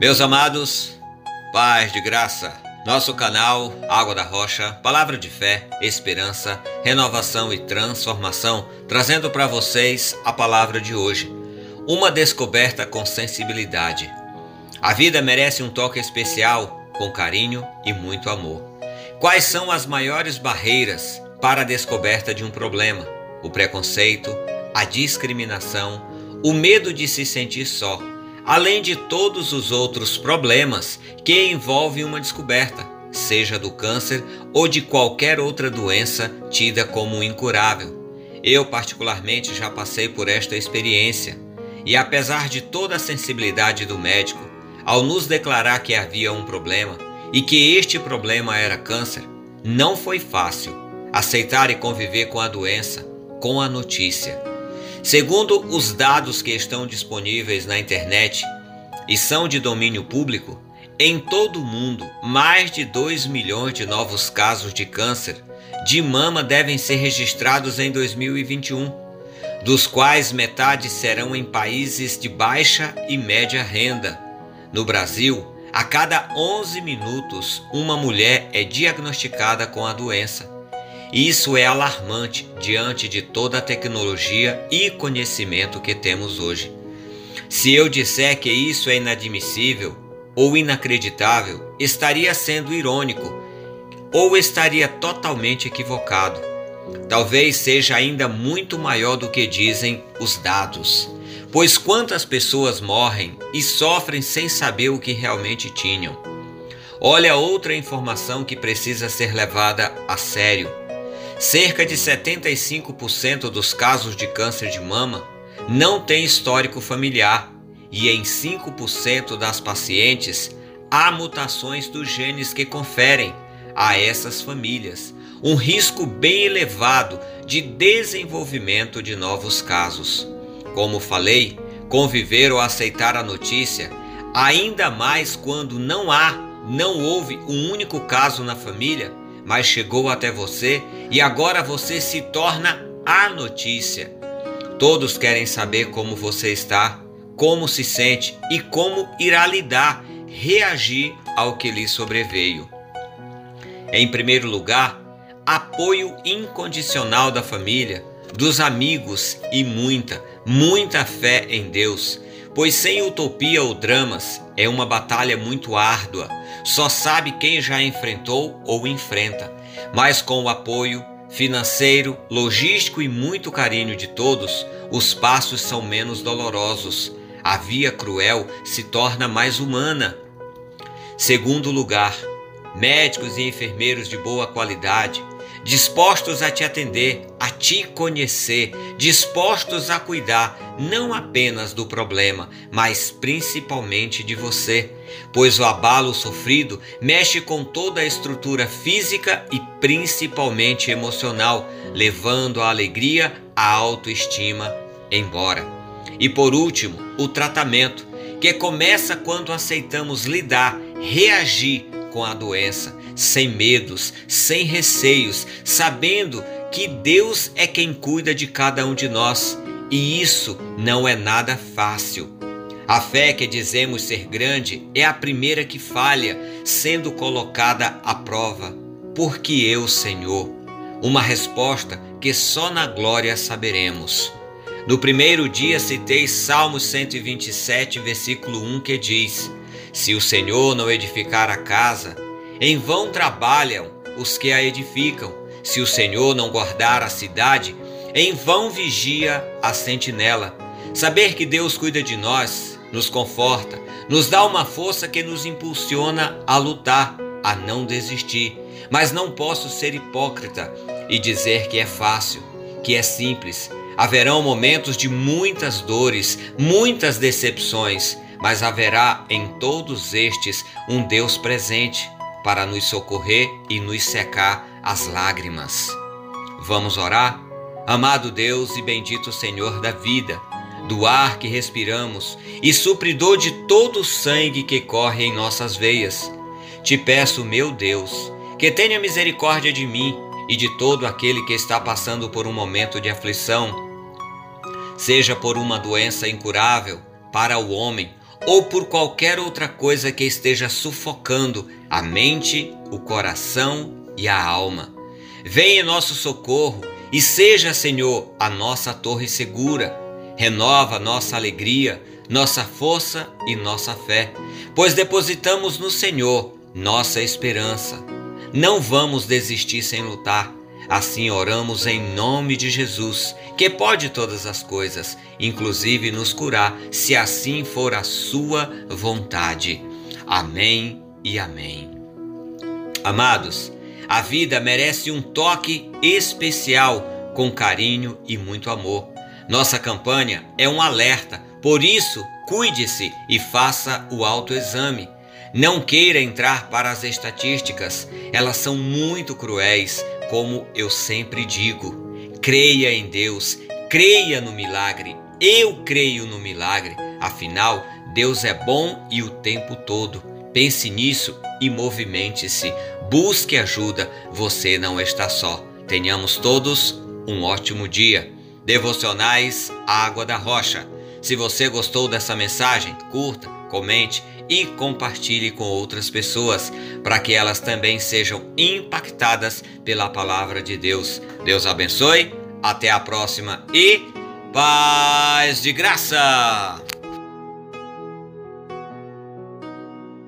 Meus amados, paz de graça, nosso canal Água da Rocha, palavra de fé, esperança, renovação e transformação, trazendo para vocês a palavra de hoje. Uma descoberta com sensibilidade. A vida merece um toque especial, com carinho e muito amor. Quais são as maiores barreiras para a descoberta de um problema? O preconceito, a discriminação, o medo de se sentir só além de todos os outros problemas que envolvem uma descoberta, seja do câncer ou de qualquer outra doença tida como incurável. Eu, particularmente, já passei por esta experiência e, apesar de toda a sensibilidade do médico, ao nos declarar que havia um problema e que este problema era câncer, não foi fácil aceitar e conviver com a doença, com a notícia. Segundo os dados que estão disponíveis na internet e são de domínio público, em todo o mundo, mais de 2 milhões de novos casos de câncer de mama devem ser registrados em 2021, dos quais metade serão em países de baixa e média renda. No Brasil, a cada 11 minutos, uma mulher é diagnosticada com a doença. Isso é alarmante diante de toda a tecnologia e conhecimento que temos hoje. Se eu disser que isso é inadmissível ou inacreditável, estaria sendo irônico ou estaria totalmente equivocado. Talvez seja ainda muito maior do que dizem os dados, pois quantas pessoas morrem e sofrem sem saber o que realmente tinham. Olha outra informação que precisa ser levada a sério. Cerca de 75% dos casos de câncer de mama não tem histórico familiar e em 5% das pacientes há mutações dos genes que conferem a essas famílias um risco bem elevado de desenvolvimento de novos casos. Como falei, conviver ou aceitar a notícia, ainda mais quando não há, não houve um único caso na família, mas chegou até você e agora você se torna a notícia. Todos querem saber como você está, como se sente e como irá lidar, reagir ao que lhe sobreveio. Em primeiro lugar, apoio incondicional da família, dos amigos e muita, muita fé em Deus, pois sem utopia ou dramas é uma batalha muito árdua só sabe quem já enfrentou ou enfrenta, mas com o apoio financeiro, logístico e muito carinho de todos, os passos são menos dolorosos. A via cruel se torna mais humana. Segundo lugar, médicos e enfermeiros de boa qualidade dispostos a te atender, te conhecer, dispostos a cuidar não apenas do problema, mas principalmente de você, pois o abalo sofrido mexe com toda a estrutura física e principalmente emocional, levando a alegria, a autoestima embora. E por último, o tratamento, que começa quando aceitamos lidar, reagir com a doença, sem medos, sem receios, sabendo que Deus é quem cuida de cada um de nós, e isso não é nada fácil. A fé que dizemos ser grande é a primeira que falha, sendo colocada à prova. Porque eu, Senhor? Uma resposta que só na glória saberemos. No primeiro dia citei Salmos 127, versículo 1, que diz: Se o Senhor não edificar a casa, em vão trabalham os que a edificam. Se o Senhor não guardar a cidade, em vão vigia a sentinela. Saber que Deus cuida de nós nos conforta, nos dá uma força que nos impulsiona a lutar, a não desistir. Mas não posso ser hipócrita e dizer que é fácil, que é simples. Haverão momentos de muitas dores, muitas decepções, mas haverá em todos estes um Deus presente para nos socorrer e nos secar as lágrimas. Vamos orar? Amado Deus e bendito Senhor da vida, do ar que respiramos e supridor de todo o sangue que corre em nossas veias, te peço, meu Deus, que tenha misericórdia de mim e de todo aquele que está passando por um momento de aflição, seja por uma doença incurável para o homem ou por qualquer outra coisa que esteja sufocando a mente, o coração e a alma. Venha em nosso socorro e seja, Senhor, a nossa torre segura. Renova nossa alegria, nossa força e nossa fé, pois depositamos no Senhor nossa esperança. Não vamos desistir sem lutar. Assim oramos em nome de Jesus, que pode todas as coisas, inclusive nos curar, se assim for a sua vontade. Amém e amém. Amados, a vida merece um toque especial, com carinho e muito amor. Nossa campanha é um alerta, por isso, cuide-se e faça o autoexame. Não queira entrar para as estatísticas, elas são muito cruéis, como eu sempre digo. Creia em Deus, creia no milagre. Eu creio no milagre, afinal, Deus é bom e o tempo todo. Pense nisso e movimente-se. Busque ajuda, você não está só. Tenhamos todos um ótimo dia. Devocionais Água da Rocha. Se você gostou dessa mensagem, curta, comente e compartilhe com outras pessoas, para que elas também sejam impactadas pela palavra de Deus. Deus abençoe, até a próxima e paz de graça!